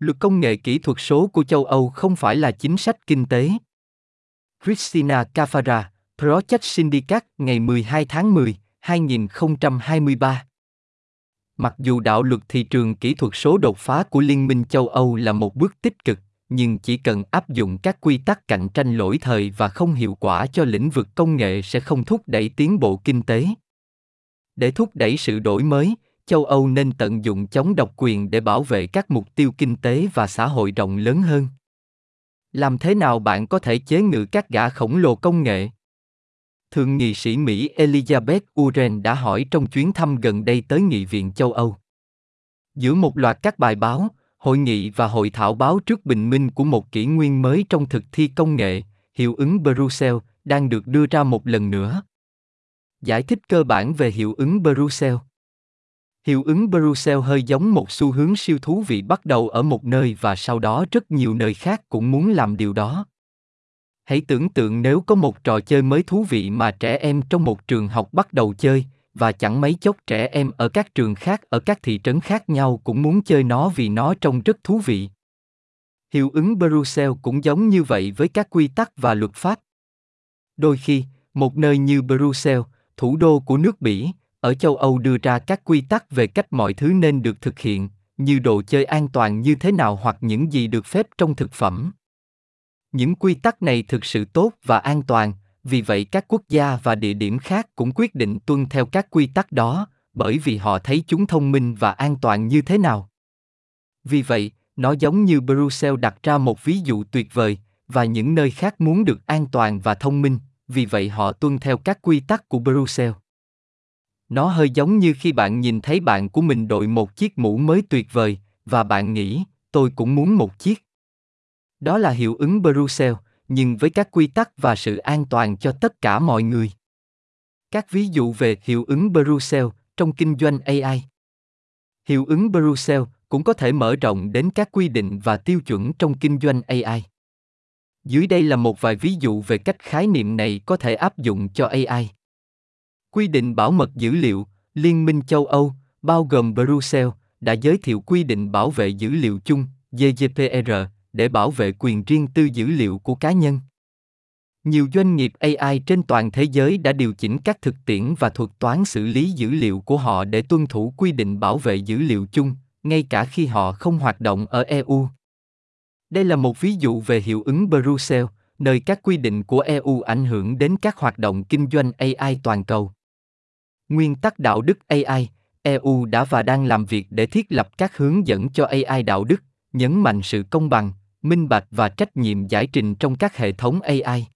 Luật công nghệ kỹ thuật số của châu Âu không phải là chính sách kinh tế. Christina Cafara, Project Syndicate, ngày 12 tháng 10, 2023 Mặc dù đạo luật thị trường kỹ thuật số đột phá của Liên minh châu Âu là một bước tích cực, nhưng chỉ cần áp dụng các quy tắc cạnh tranh lỗi thời và không hiệu quả cho lĩnh vực công nghệ sẽ không thúc đẩy tiến bộ kinh tế. Để thúc đẩy sự đổi mới, châu Âu nên tận dụng chống độc quyền để bảo vệ các mục tiêu kinh tế và xã hội rộng lớn hơn. Làm thế nào bạn có thể chế ngự các gã khổng lồ công nghệ? Thượng nghị sĩ Mỹ Elizabeth Warren đã hỏi trong chuyến thăm gần đây tới Nghị viện châu Âu. Giữa một loạt các bài báo, hội nghị và hội thảo báo trước bình minh của một kỷ nguyên mới trong thực thi công nghệ, hiệu ứng Brussels, đang được đưa ra một lần nữa. Giải thích cơ bản về hiệu ứng Brussels. Hiệu ứng Brussels hơi giống một xu hướng siêu thú vị bắt đầu ở một nơi và sau đó rất nhiều nơi khác cũng muốn làm điều đó. Hãy tưởng tượng nếu có một trò chơi mới thú vị mà trẻ em trong một trường học bắt đầu chơi, và chẳng mấy chốc trẻ em ở các trường khác ở các thị trấn khác nhau cũng muốn chơi nó vì nó trông rất thú vị. Hiệu ứng Brussels cũng giống như vậy với các quy tắc và luật pháp. Đôi khi, một nơi như Brussels, thủ đô của nước Bỉ, ở châu Âu đưa ra các quy tắc về cách mọi thứ nên được thực hiện, như đồ chơi an toàn như thế nào hoặc những gì được phép trong thực phẩm. Những quy tắc này thực sự tốt và an toàn, vì vậy các quốc gia và địa điểm khác cũng quyết định tuân theo các quy tắc đó, bởi vì họ thấy chúng thông minh và an toàn như thế nào. Vì vậy, nó giống như Brussels đặt ra một ví dụ tuyệt vời, và những nơi khác muốn được an toàn và thông minh, vì vậy họ tuân theo các quy tắc của Brussels. Nó hơi giống như khi bạn nhìn thấy bạn của mình đội một chiếc mũ mới tuyệt vời, và bạn nghĩ, tôi cũng muốn một chiếc. Đó là hiệu ứng Brussels, nhưng với các quy tắc và sự an toàn cho tất cả mọi người. Các ví dụ về hiệu ứng Brussels trong kinh doanh AI. Hiệu ứng Brussels cũng có thể mở rộng đến các quy định và tiêu chuẩn trong kinh doanh AI. Dưới đây là một vài ví dụ về cách khái niệm này có thể áp dụng cho AI. Quy định bảo mật dữ liệu, Liên minh châu Âu, bao gồm Brussels, đã giới thiệu quy định bảo vệ dữ liệu chung, GDPR, để bảo vệ quyền riêng tư dữ liệu của cá nhân. Nhiều doanh nghiệp AI trên toàn thế giới đã điều chỉnh các thực tiễn và thuật toán xử lý dữ liệu của họ để tuân thủ quy định bảo vệ dữ liệu chung, ngay cả khi họ không hoạt động ở EU. Đây là một ví dụ về hiệu ứng Brussels, nơi các quy định của EU ảnh hưởng đến các hoạt động kinh doanh AI toàn cầu. Nguyên tắc đạo đức AI, EU đã và đang làm việc để thiết lập các hướng dẫn cho AI đạo đức, nhấn mạnh sự công bằng, minh bạch và trách nhiệm giải trình trong các hệ thống AI.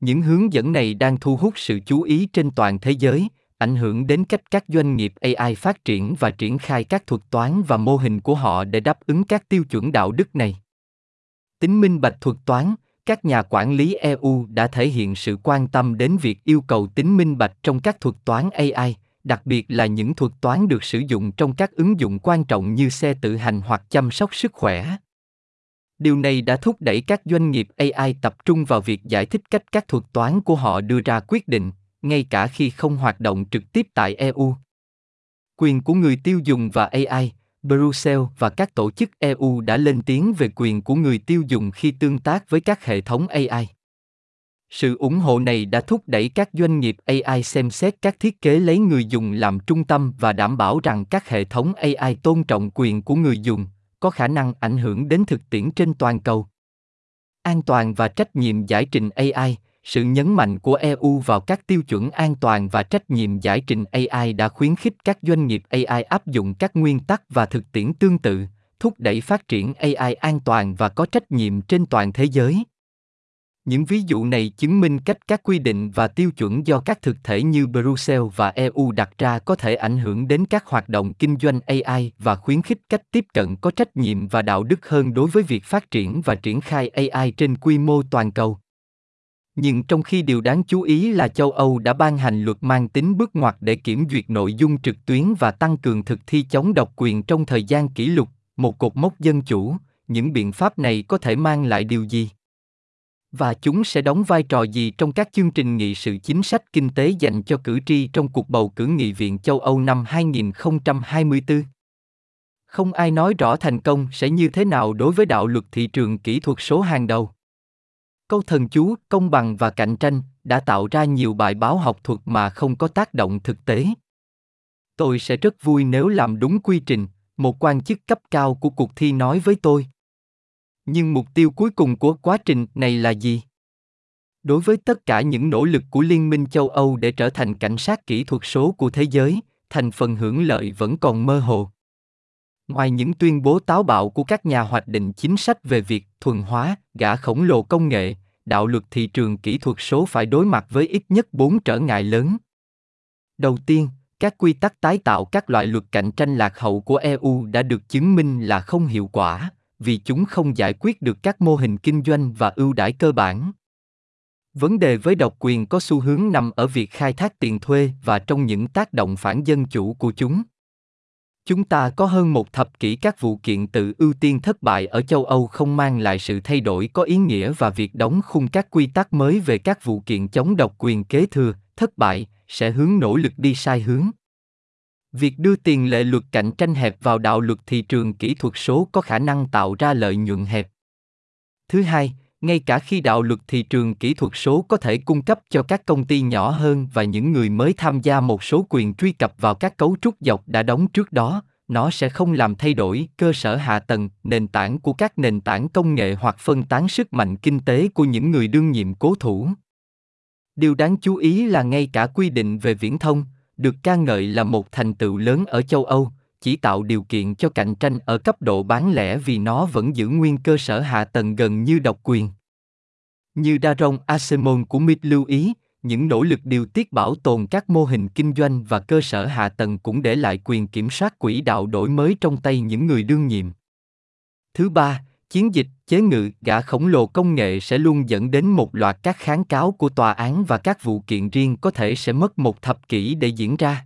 Những hướng dẫn này đang thu hút sự chú ý trên toàn thế giới, ảnh hưởng đến cách các doanh nghiệp AI phát triển và triển khai các thuật toán và mô hình của họ để đáp ứng các tiêu chuẩn đạo đức này. Tính minh bạch thuật toán, các nhà quản lý EU đã thể hiện sự quan tâm đến việc yêu cầu tính minh bạch trong các thuật toán AI, đặc biệt là những thuật toán được sử dụng trong các ứng dụng quan trọng như xe tự hành hoặc chăm sóc sức khỏe. Điều này đã thúc đẩy các doanh nghiệp AI tập trung vào việc giải thích cách các thuật toán của họ đưa ra quyết định, ngay cả khi không hoạt động trực tiếp tại EU. Quyền của người tiêu dùng và AI, Brussels và các tổ chức EU đã lên tiếng về quyền của người tiêu dùng khi tương tác với các hệ thống AI. Sự ủng hộ này đã thúc đẩy các doanh nghiệp AI xem xét các thiết kế lấy người dùng làm trung tâm và đảm bảo rằng các hệ thống AI tôn trọng quyền của người dùng, có khả năng ảnh hưởng đến thực tiễn trên toàn cầu. An toàn và trách nhiệm giải trình AI, sự nhấn mạnh của EU vào các tiêu chuẩn an toàn và trách nhiệm giải trình AI đã khuyến khích các doanh nghiệp AI áp dụng các nguyên tắc và thực tiễn tương tự, thúc đẩy phát triển AI an toàn và có trách nhiệm trên toàn thế giới. Những ví dụ này chứng minh cách các quy định và tiêu chuẩn do các thực thể như Brussels và EU đặt ra có thể ảnh hưởng đến các hoạt động kinh doanh AI và khuyến khích cách tiếp cận có trách nhiệm và đạo đức hơn đối với việc phát triển và triển khai AI trên quy mô toàn cầu. Nhưng trong khi điều đáng chú ý là châu Âu đã ban hành luật mang tính bước ngoặt để kiểm duyệt nội dung trực tuyến và tăng cường thực thi chống độc quyền trong thời gian kỷ lục, một cột mốc dân chủ, những biện pháp này có thể mang lại điều gì? và chúng sẽ đóng vai trò gì trong các chương trình nghị sự chính sách kinh tế dành cho cử tri trong cuộc bầu cử nghị viện châu Âu năm 2024? Không ai nói rõ thành công sẽ như thế nào đối với đạo luật thị trường kỹ thuật số hàng đầu. Câu thần chú, công bằng và cạnh tranh đã tạo ra nhiều bài báo học thuật mà không có tác động thực tế. Tôi sẽ rất vui nếu làm đúng quy trình, một quan chức cấp cao của cuộc thi nói với tôi. Nhưng mục tiêu cuối cùng của quá trình này là gì? Đối với tất cả những nỗ lực của Liên minh châu Âu để trở thành cảnh sát kỹ thuật số của thế giới, thành phần hưởng lợi vẫn còn mơ hồ. Ngoài những tuyên bố táo bạo của các nhà hoạch định chính sách về việc thuần hóa, gã khổng lồ công nghệ, đạo luật thị trường kỹ thuật số phải đối mặt với ít nhất bốn trở ngại lớn. Đầu tiên, các quy tắc tái tạo các loại luật cạnh tranh lạc hậu của EU đã được chứng minh là không hiệu quả, vì chúng không giải quyết được các mô hình kinh doanh và ưu đãi cơ bản. Vấn đề với độc quyền có xu hướng nằm ở việc khai thác tiền thuê và trong những tác động phản dân chủ của chúng. Chúng ta có hơn một thập kỷ các vụ kiện tự ưu tiên thất bại ở châu Âu không mang lại sự thay đổi có ý nghĩa và việc đóng khung các quy tắc mới về các vụ kiện chống độc quyền kế thừa, thất bại, sẽ hướng nỗ lực đi sai hướng. Việc đưa tiền lệ luật cạnh tranh hẹp vào đạo luật thị trường kỹ thuật số có khả năng tạo ra lợi nhuận hẹp. Thứ hai, ngay cả khi đạo luật thị trường kỹ thuật số có thể cung cấp cho các công ty nhỏ hơn và những người mới tham gia một số quyền truy cập vào các cấu trúc dọc đã đóng trước đó, nó sẽ không làm thay đổi cơ sở hạ tầng, nền tảng của các nền tảng công nghệ hoặc phân tán sức mạnh kinh tế của những người đương nhiệm cố thủ. Điều đáng chú ý là ngay cả quy định về viễn thông được ca ngợi là một thành tựu lớn ở châu âu chỉ tạo điều kiện cho cạnh tranh ở cấp độ bán lẻ vì nó vẫn giữ nguyên cơ sở hạ tầng gần như độc quyền. Như Daron Asemon của MIT lưu ý, những nỗ lực điều tiết bảo tồn các mô hình kinh doanh và cơ sở hạ tầng cũng để lại quyền kiểm soát quỹ đạo đổi mới trong tay những người đương nhiệm. Thứ ba, chiến dịch chế ngự gã khổng lồ công nghệ sẽ luôn dẫn đến một loạt các kháng cáo của tòa án và các vụ kiện riêng có thể sẽ mất một thập kỷ để diễn ra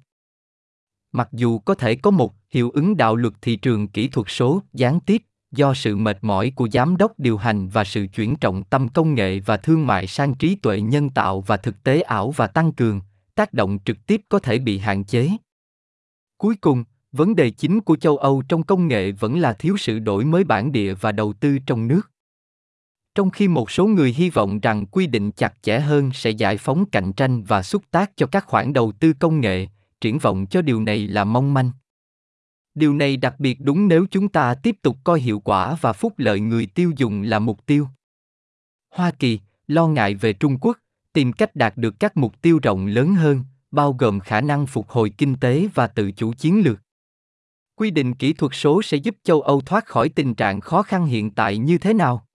mặc dù có thể có một hiệu ứng đạo luật thị trường kỹ thuật số gián tiếp do sự mệt mỏi của giám đốc điều hành và sự chuyển trọng tâm công nghệ và thương mại sang trí tuệ nhân tạo và thực tế ảo và tăng cường, tác động trực tiếp có thể bị hạn chế. Cuối cùng, vấn đề chính của châu âu trong công nghệ vẫn là thiếu sự đổi mới bản địa và đầu tư trong nước. Trong khi một số người hy vọng rằng quy định chặt chẽ hơn sẽ giải phóng cạnh tranh và xúc tác cho các khoản đầu tư công nghệ triển vọng cho điều này là mong manh. Điều này đặc biệt đúng nếu chúng ta tiếp tục coi hiệu quả và phúc lợi người tiêu dùng là mục tiêu. Hoa kỳ, lo ngại về trung quốc, tìm cách đạt được các mục tiêu rộng lớn hơn, bao gồm khả năng phục hồi kinh tế và tự chủ chiến lược. Quy định kỹ thuật số sẽ giúp châu âu thoát khỏi tình trạng khó khăn hiện tại như thế nào?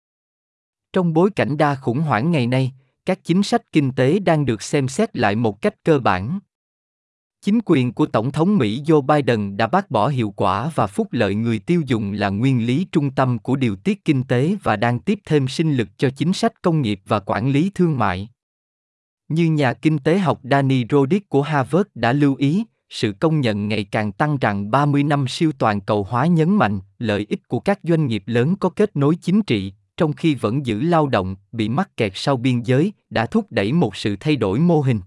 Trong bối cảnh đa khủng hoảng ngày nay, các chính sách kinh tế đang được xem xét lại một cách cơ bản. Chính quyền của Tổng thống Mỹ Joe Biden đã bác bỏ hiệu quả và phúc lợi người tiêu dùng là nguyên lý trung tâm của điều tiết kinh tế và đang tiếp thêm sinh lực cho chính sách công nghiệp và quản lý thương mại. Như nhà kinh tế học Danny Roddick của Harvard đã lưu ý, sự công nhận ngày càng tăng rằng 30 năm siêu toàn cầu hóa nhấn mạnh lợi ích của các doanh nghiệp lớn có kết nối chính trị, trong khi vẫn giữ lao động bị mắc kẹt sau biên giới đã thúc đẩy một sự thay đổi mô hình.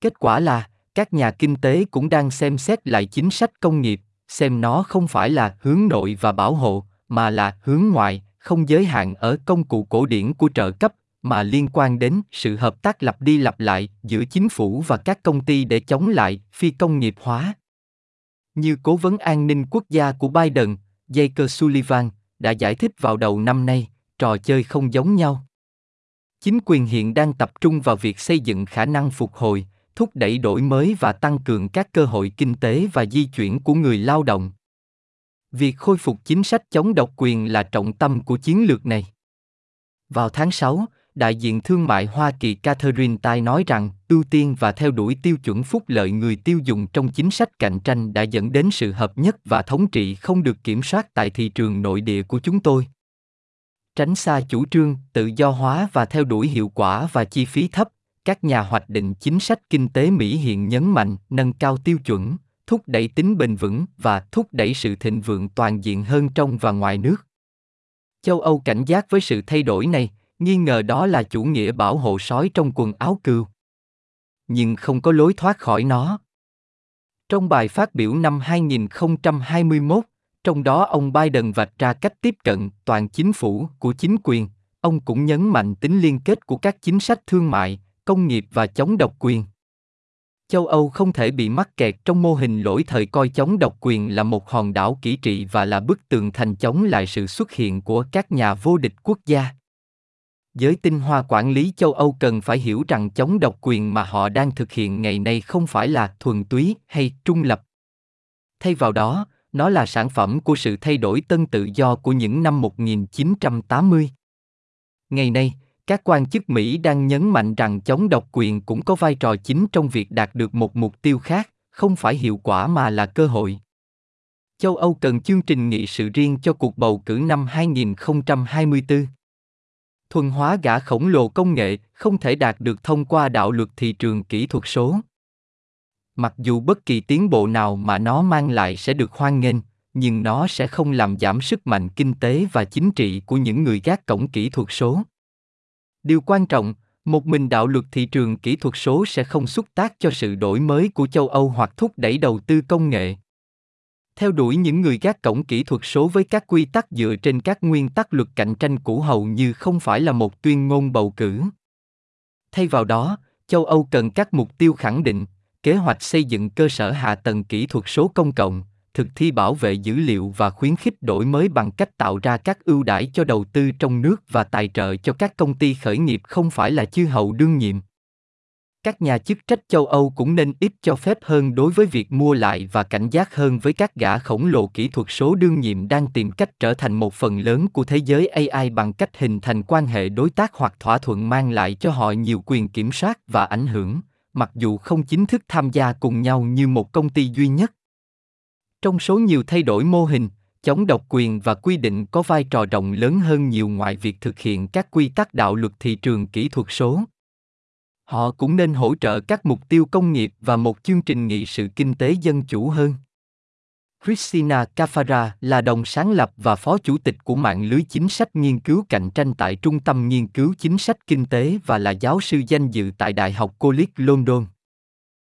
Kết quả là các nhà kinh tế cũng đang xem xét lại chính sách công nghiệp xem nó không phải là hướng nội và bảo hộ mà là hướng ngoại không giới hạn ở công cụ cổ điển của trợ cấp mà liên quan đến sự hợp tác lặp đi lặp lại giữa chính phủ và các công ty để chống lại phi công nghiệp hóa. Như cố vấn an ninh quốc gia của Biden, Jake Sullivan, đã giải thích vào đầu năm nay, trò chơi không giống nhau. Chính quyền hiện đang tập trung vào việc xây dựng khả năng phục hồi, thúc đẩy đổi mới và tăng cường các cơ hội kinh tế và di chuyển của người lao động. Việc khôi phục chính sách chống độc quyền là trọng tâm của chiến lược này. Vào tháng 6, đại diện thương mại Hoa Kỳ Catherine Tai nói rằng ưu tiên và theo đuổi tiêu chuẩn phúc lợi người tiêu dùng trong chính sách cạnh tranh đã dẫn đến sự hợp nhất và thống trị không được kiểm soát tại thị trường nội địa của chúng tôi. Tránh xa chủ trương tự do hóa và theo đuổi hiệu quả và chi phí thấp, các nhà hoạch định chính sách kinh tế Mỹ hiện nhấn mạnh nâng cao tiêu chuẩn, thúc đẩy tính bền vững và thúc đẩy sự thịnh vượng toàn diện hơn trong và ngoài nước. Châu Âu cảnh giác với sự thay đổi này, nghi ngờ đó là chủ nghĩa bảo hộ sói trong quần áo cừu. Nhưng không có lối thoát khỏi nó. Trong bài phát biểu năm 2021, trong đó ông Biden vạch ra cách tiếp cận toàn chính phủ của chính quyền, ông cũng nhấn mạnh tính liên kết của các chính sách thương mại, công nghiệp và chống độc quyền. Châu Âu không thể bị mắc kẹt trong mô hình lỗi thời coi chống độc quyền là một hòn đảo kỹ trị và là bức tường thành chống lại sự xuất hiện của các nhà vô địch quốc gia. Giới tinh hoa quản lý châu Âu cần phải hiểu rằng chống độc quyền mà họ đang thực hiện ngày nay không phải là thuần túy hay trung lập. Thay vào đó, nó là sản phẩm của sự thay đổi tân tự do của những năm 1980. Ngày nay, các quan chức Mỹ đang nhấn mạnh rằng chống độc quyền cũng có vai trò chính trong việc đạt được một mục tiêu khác, không phải hiệu quả mà là cơ hội. Châu Âu cần chương trình nghị sự riêng cho cuộc bầu cử năm 2024. Thuần hóa gã khổng lồ công nghệ không thể đạt được thông qua đạo luật thị trường kỹ thuật số. Mặc dù bất kỳ tiến bộ nào mà nó mang lại sẽ được hoan nghênh, nhưng nó sẽ không làm giảm sức mạnh kinh tế và chính trị của những người gác cổng kỹ thuật số. Điều quan trọng, một mình đạo luật thị trường kỹ thuật số sẽ không xúc tác cho sự đổi mới của châu Âu hoặc thúc đẩy đầu tư công nghệ. Theo đuổi những người gác cổng kỹ thuật số với các quy tắc dựa trên các nguyên tắc luật cạnh tranh cũ hầu như không phải là một tuyên ngôn bầu cử. Thay vào đó, châu Âu cần các mục tiêu khẳng định, kế hoạch xây dựng cơ sở hạ tầng kỹ thuật số công cộng, thực thi bảo vệ dữ liệu và khuyến khích đổi mới bằng cách tạo ra các ưu đãi cho đầu tư trong nước và tài trợ cho các công ty khởi nghiệp không phải là chư hậu đương nhiệm. Các nhà chức trách châu Âu cũng nên ít cho phép hơn đối với việc mua lại và cảnh giác hơn với các gã khổng lồ kỹ thuật số đương nhiệm đang tìm cách trở thành một phần lớn của thế giới AI bằng cách hình thành quan hệ đối tác hoặc thỏa thuận mang lại cho họ nhiều quyền kiểm soát và ảnh hưởng, mặc dù không chính thức tham gia cùng nhau như một công ty duy nhất. Trong số nhiều thay đổi mô hình, chống độc quyền và quy định có vai trò rộng lớn hơn nhiều ngoài việc thực hiện các quy tắc đạo luật thị trường kỹ thuật số. Họ cũng nên hỗ trợ các mục tiêu công nghiệp và một chương trình nghị sự kinh tế dân chủ hơn. Christina Cafara là đồng sáng lập và phó chủ tịch của mạng lưới chính sách nghiên cứu cạnh tranh tại Trung tâm Nghiên cứu Chính sách Kinh tế và là giáo sư danh dự tại Đại học College London.